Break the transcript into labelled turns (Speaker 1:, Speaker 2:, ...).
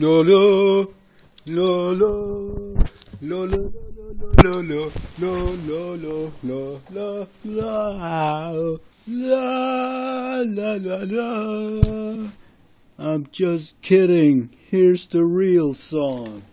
Speaker 1: Lolo, lolo, lolo. No, no, no, no, no, no, no, no, La, la, la, la. I'm just kidding. Here's the real song.